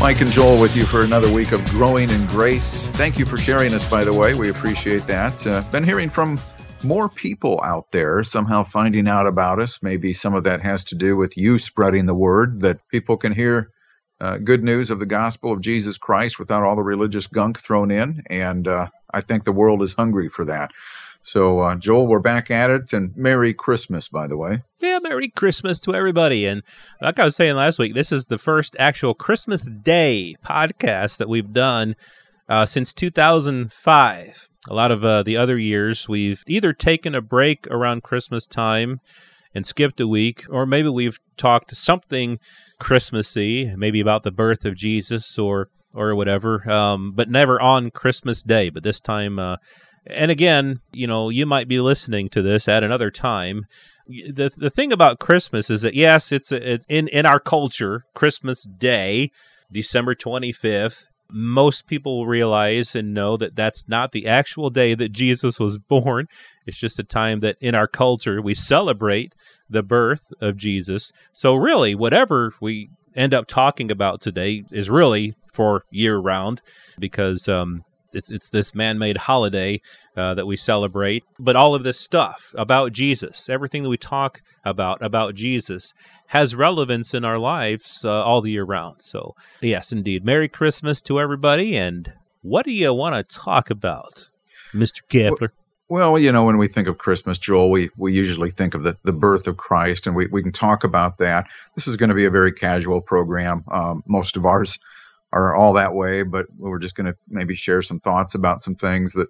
Mike and Joel with you for another week of Growing in Grace. Thank you for sharing us, by the way. We appreciate that. Uh, been hearing from more people out there somehow finding out about us. Maybe some of that has to do with you spreading the word that people can hear uh, good news of the gospel of Jesus Christ without all the religious gunk thrown in. And uh, I think the world is hungry for that. So, uh, Joel, we're back at it, and Merry Christmas, by the way. Yeah, Merry Christmas to everybody. And like I was saying last week, this is the first actual Christmas Day podcast that we've done uh, since 2005. A lot of uh, the other years, we've either taken a break around Christmas time and skipped a week, or maybe we've talked something Christmassy, maybe about the birth of Jesus or or whatever, um, but never on Christmas Day. But this time, uh, and again, you know, you might be listening to this at another time. The the thing about Christmas is that yes, it's it's in in our culture, Christmas Day, December 25th, most people realize and know that that's not the actual day that Jesus was born. It's just a time that in our culture we celebrate the birth of Jesus. So really, whatever we end up talking about today is really for year round because um, it's it's this man-made holiday uh, that we celebrate. But all of this stuff about Jesus, everything that we talk about about Jesus, has relevance in our lives uh, all the year round. So yes, indeed, Merry Christmas to everybody. And what do you want to talk about, Mister Kapler? Well, you know, when we think of Christmas, Joel, we, we usually think of the, the birth of Christ, and we, we can talk about that. This is going to be a very casual program. Um, most of ours are all that way, but we're just going to maybe share some thoughts about some things that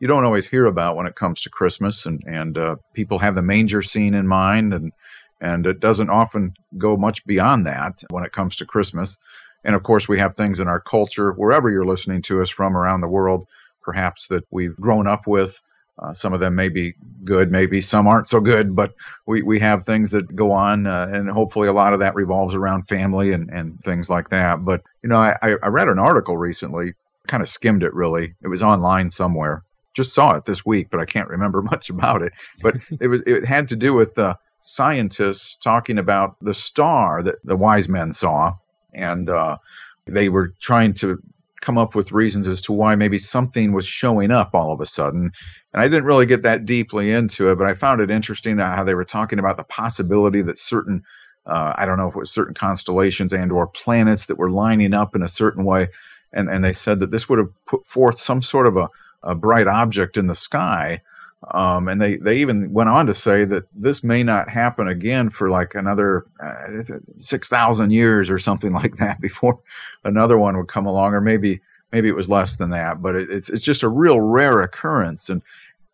you don't always hear about when it comes to Christmas, and and uh, people have the manger scene in mind, and and it doesn't often go much beyond that when it comes to Christmas. And of course, we have things in our culture, wherever you're listening to us from around the world, perhaps that we've grown up with uh, some of them may be good, maybe some aren't so good, but we, we have things that go on, uh, and hopefully a lot of that revolves around family and, and things like that. But, you know, I, I read an article recently, kind of skimmed it really. It was online somewhere. Just saw it this week, but I can't remember much about it. But it was it had to do with uh, scientists talking about the star that the wise men saw, and uh, they were trying to come up with reasons as to why maybe something was showing up all of a sudden. And I didn't really get that deeply into it, but I found it interesting how they were talking about the possibility that certain, uh, I don't know if it was certain constellations and or planets that were lining up in a certain way. And, and they said that this would have put forth some sort of a, a bright object in the sky. Um, and they, they even went on to say that this may not happen again for like another uh, 6,000 years or something like that before another one would come along, or maybe maybe it was less than that, but it, it's it's just a real rare occurrence, and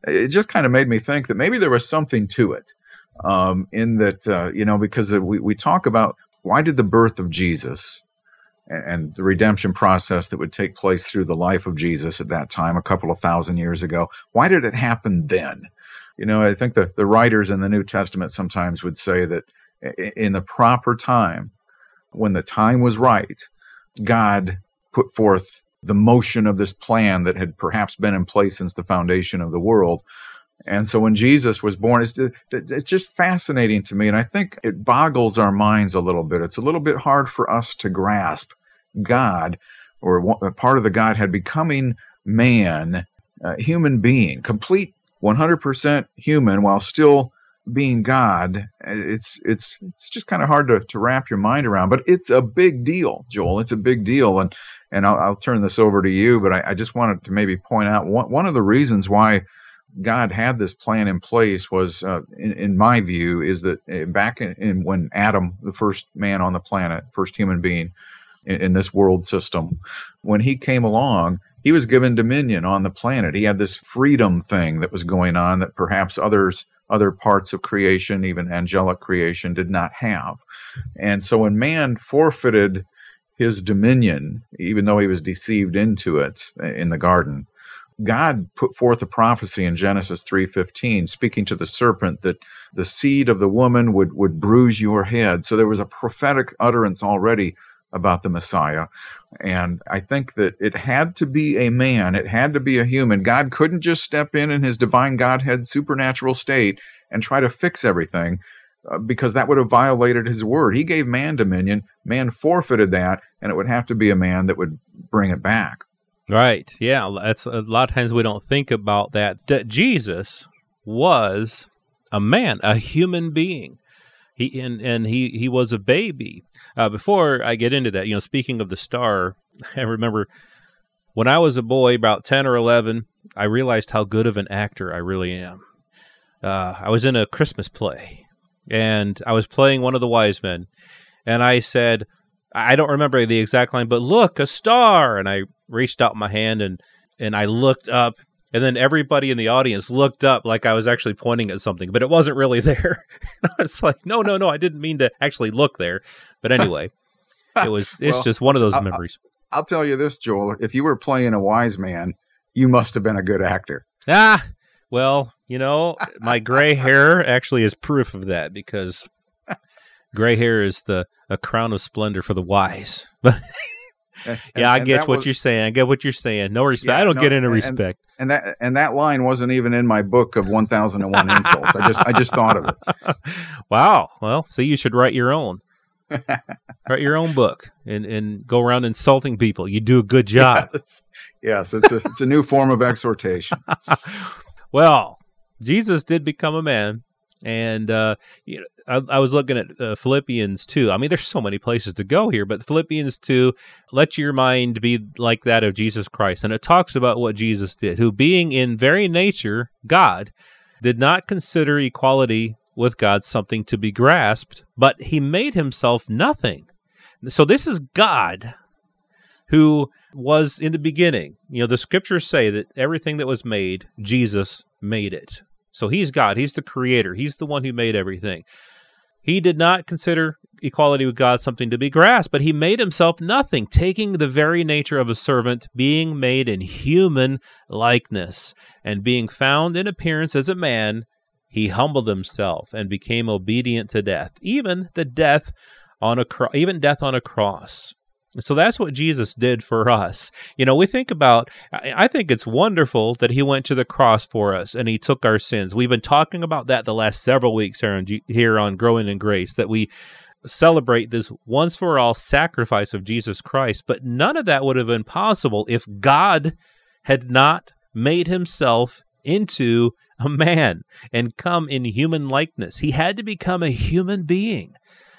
it just kind of made me think that maybe there was something to it. Um, in that uh, you know because we we talk about why did the birth of Jesus and, and the redemption process that would take place through the life of Jesus at that time, a couple of thousand years ago, why did it happen then? You know, I think the, the writers in the New Testament sometimes would say that in the proper time, when the time was right, God put forth the motion of this plan that had perhaps been in place since the foundation of the world. And so when Jesus was born, it's, it's just fascinating to me. And I think it boggles our minds a little bit. It's a little bit hard for us to grasp God or part of the Godhead becoming man, a human being, complete 100% human while still being God. Uh, it's it's it's just kind of hard to, to wrap your mind around, but it's a big deal, Joel. It's a big deal, and and I'll, I'll turn this over to you. But I, I, just wanted to maybe point out one, one of the reasons why God had this plan in place was, uh, in, in, my view, is that uh, back in, in, when Adam, the first man on the planet, first human being in, in this world system, when he came along, he was given dominion on the planet. He had this freedom thing that was going on that perhaps others other parts of creation, even angelic creation, did not have. And so when man forfeited his dominion, even though he was deceived into it in the garden, God put forth a prophecy in Genesis 3:15 speaking to the serpent that the seed of the woman would would bruise your head. So there was a prophetic utterance already about the Messiah. And I think that it had to be a man, it had to be a human. God couldn't just step in in his divine Godhead supernatural state and try to fix everything. Uh, because that would have violated his word. He gave man dominion. Man forfeited that, and it would have to be a man that would bring it back. Right. Yeah. That's a lot of times we don't think about that. That Jesus was a man, a human being. He and and he he was a baby. Uh, before I get into that, you know, speaking of the star, I remember when I was a boy, about ten or eleven, I realized how good of an actor I really am. Uh, I was in a Christmas play, and I was playing one of the wise men, and I said, I don't remember the exact line, but look, a star, and I reached out my hand and and I looked up and then everybody in the audience looked up like I was actually pointing at something, but it wasn't really there. I was like, no, no, no, I didn't mean to actually look there. But anyway, it was it's well, just one of those I'll, memories. I'll tell you this, Joel. If you were playing a wise man, you must have been a good actor. Ah, well, you know, my gray hair actually is proof of that because gray hair is the a crown of splendor for the wise. But and, yeah, I get what was, you're saying. I get what you're saying. No respect. Yeah, I don't no, get any respect. And, and, that and that line wasn't even in my book of 1001 insults. I just I just thought of it. Wow. Well, see, you should write your own. write your own book and and go around insulting people. You do a good job. Yes, yes it's a it's a new form of exhortation. well, Jesus did become a man and uh, you know, I, I, was looking at uh, Philippians 2. I mean, there's so many places to go here, but Philippians 2, let your mind be like that of Jesus Christ. And it talks about what Jesus did, who being in very nature God, did not consider equality with God something to be grasped, but he made himself nothing. So this is God who was in the beginning. You know, the scriptures say that everything that was made, Jesus made it. So he's God. He's the creator. He's the one who made everything. He did not consider equality with God something to be grasped, but he made himself nothing, taking the very nature of a servant, being made in human likeness, and being found in appearance as a man, he humbled himself and became obedient to death, even the death on a cro- even death on a cross. So that's what Jesus did for us. You know, we think about, I think it's wonderful that he went to the cross for us and he took our sins. We've been talking about that the last several weeks here on, here on Growing in Grace, that we celebrate this once for all sacrifice of Jesus Christ. But none of that would have been possible if God had not made himself into a man and come in human likeness. He had to become a human being.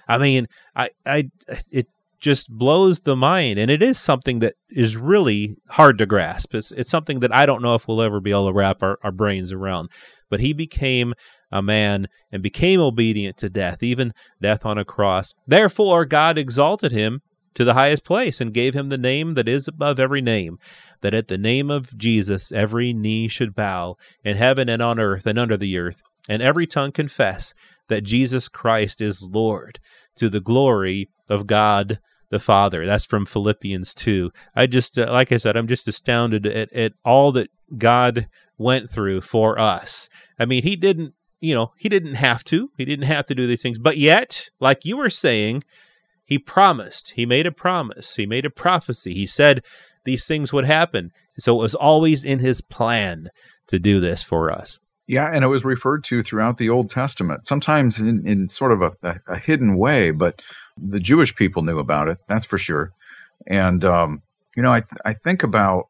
I mean, I, I, it just blows the mind and it is something that is really hard to grasp. It's it's something that i don't know if we'll ever be able to wrap our, our brains around. But he became a man and became obedient to death even death on a cross. Therefore god exalted him to the highest place and gave him the name that is above every name that at the name of jesus every knee should bow in heaven and on earth and under the earth and every tongue confess that jesus christ is lord to the glory of God the Father. That's from Philippians 2. I just, uh, like I said, I'm just astounded at, at all that God went through for us. I mean, He didn't, you know, He didn't have to. He didn't have to do these things. But yet, like you were saying, He promised. He made a promise. He made a prophecy. He said these things would happen. So it was always in His plan to do this for us. Yeah, and it was referred to throughout the Old Testament, sometimes in, in sort of a, a, a hidden way, but the Jewish people knew about it, that's for sure. And, um, you know, I, I think about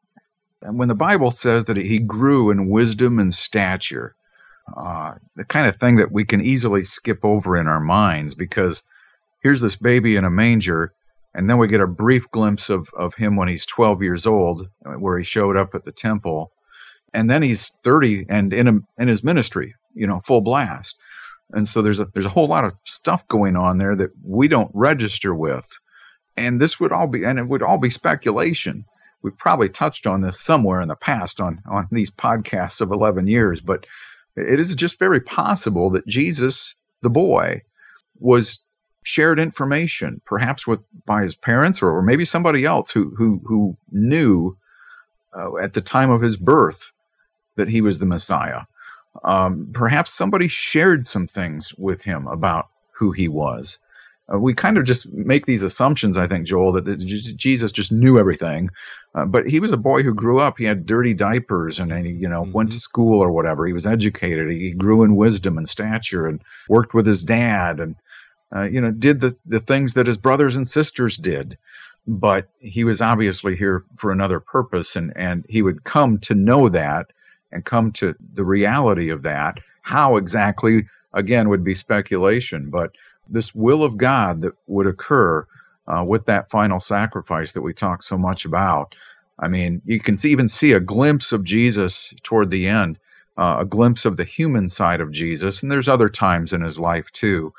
when the Bible says that he grew in wisdom and stature, uh, the kind of thing that we can easily skip over in our minds because here's this baby in a manger, and then we get a brief glimpse of, of him when he's 12 years old, where he showed up at the temple and then he's 30 and in a, in his ministry, you know, full blast. And so there's a there's a whole lot of stuff going on there that we don't register with. And this would all be and it would all be speculation. We've probably touched on this somewhere in the past on on these podcasts of 11 years, but it is just very possible that Jesus, the boy, was shared information, perhaps with by his parents or, or maybe somebody else who who who knew uh, at the time of his birth that he was the Messiah. Um, perhaps somebody shared some things with him about who he was. Uh, we kind of just make these assumptions, I think, Joel, that, that Jesus just knew everything. Uh, but he was a boy who grew up. He had dirty diapers and, and he, you know, mm-hmm. went to school or whatever. He was educated. He grew in wisdom and stature and worked with his dad and, uh, you know, did the, the things that his brothers and sisters did. But he was obviously here for another purpose. And, and he would come to know that and come to the reality of that. How exactly, again, would be speculation. But this will of God that would occur uh, with that final sacrifice that we talk so much about. I mean, you can see, even see a glimpse of Jesus toward the end, uh, a glimpse of the human side of Jesus. And there's other times in his life too.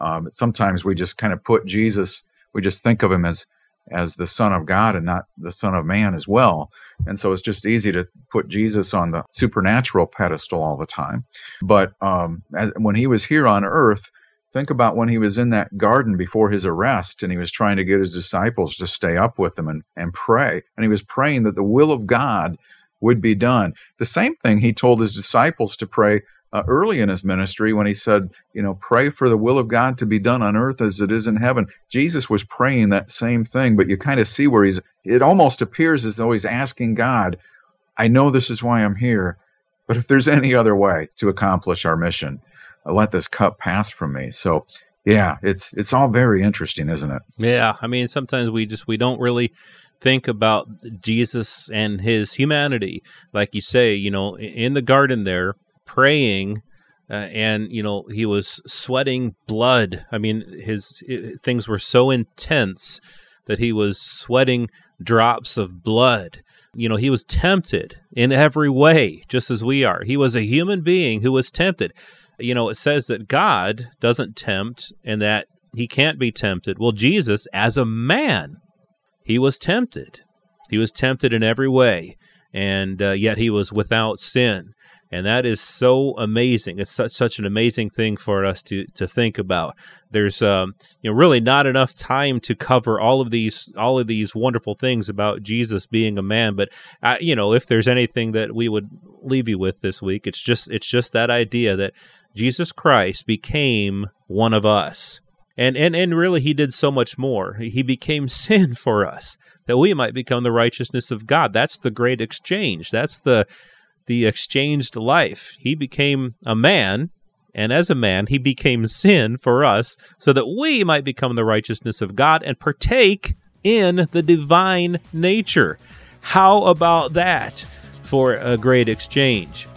Um, sometimes we just kind of put Jesus, we just think of him as as the Son of God and not the Son of Man as well. And so it's just easy to put Jesus on the supernatural pedestal all the time. But um, as, when he was here on earth, Think about when he was in that garden before his arrest and he was trying to get his disciples to stay up with him and, and pray. And he was praying that the will of God would be done. The same thing he told his disciples to pray uh, early in his ministry when he said, you know, pray for the will of God to be done on earth as it is in heaven. Jesus was praying that same thing, but you kind of see where he's, it almost appears as though he's asking God, I know this is why I'm here, but if there's any other way to accomplish our mission, let this cup pass from me. So yeah, it's it's all very interesting, isn't it? Yeah, I mean, sometimes we just we don't really think about Jesus and his humanity, like you say, you know, in the garden there, praying. Uh, and you know he was sweating blood. I mean, his it, things were so intense that he was sweating drops of blood. You know, he was tempted in every way, just as we are. He was a human being who was tempted you know, it says that God doesn't tempt and that he can't be tempted. Well, Jesus, as a man, he was tempted. He was tempted in every way, and uh, yet he was without sin and that is so amazing. It's such such an amazing thing for us to to think about. There's um, you know really not enough time to cover all of these all of these wonderful things about Jesus being a man. But uh, you know if there's anything that we would leave you with this week, it's just it's just that idea that Jesus Christ became one of us. And, and and really he did so much more. He became sin for us that we might become the righteousness of God. That's the great exchange. That's the the exchanged life. He became a man, and as a man, he became sin for us, so that we might become the righteousness of God and partake in the divine nature. How about that for a great exchange?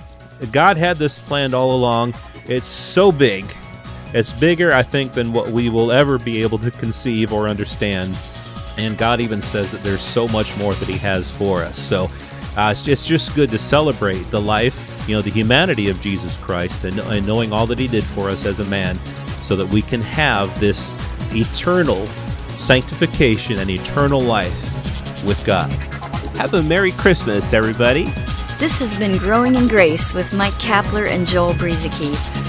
God had this planned all along. It's so big. It's bigger, I think, than what we will ever be able to conceive or understand. And God even says that there's so much more that He has for us. So, uh, it's, it's, just good to celebrate the life, you know, the humanity of Jesus Christ and, and knowing all that He did for us as a man so that we can have this eternal sanctification and eternal life with God. Have a Merry Christmas, everybody. This has been Growing in Grace with Mike Kapler and Joel Brueseke,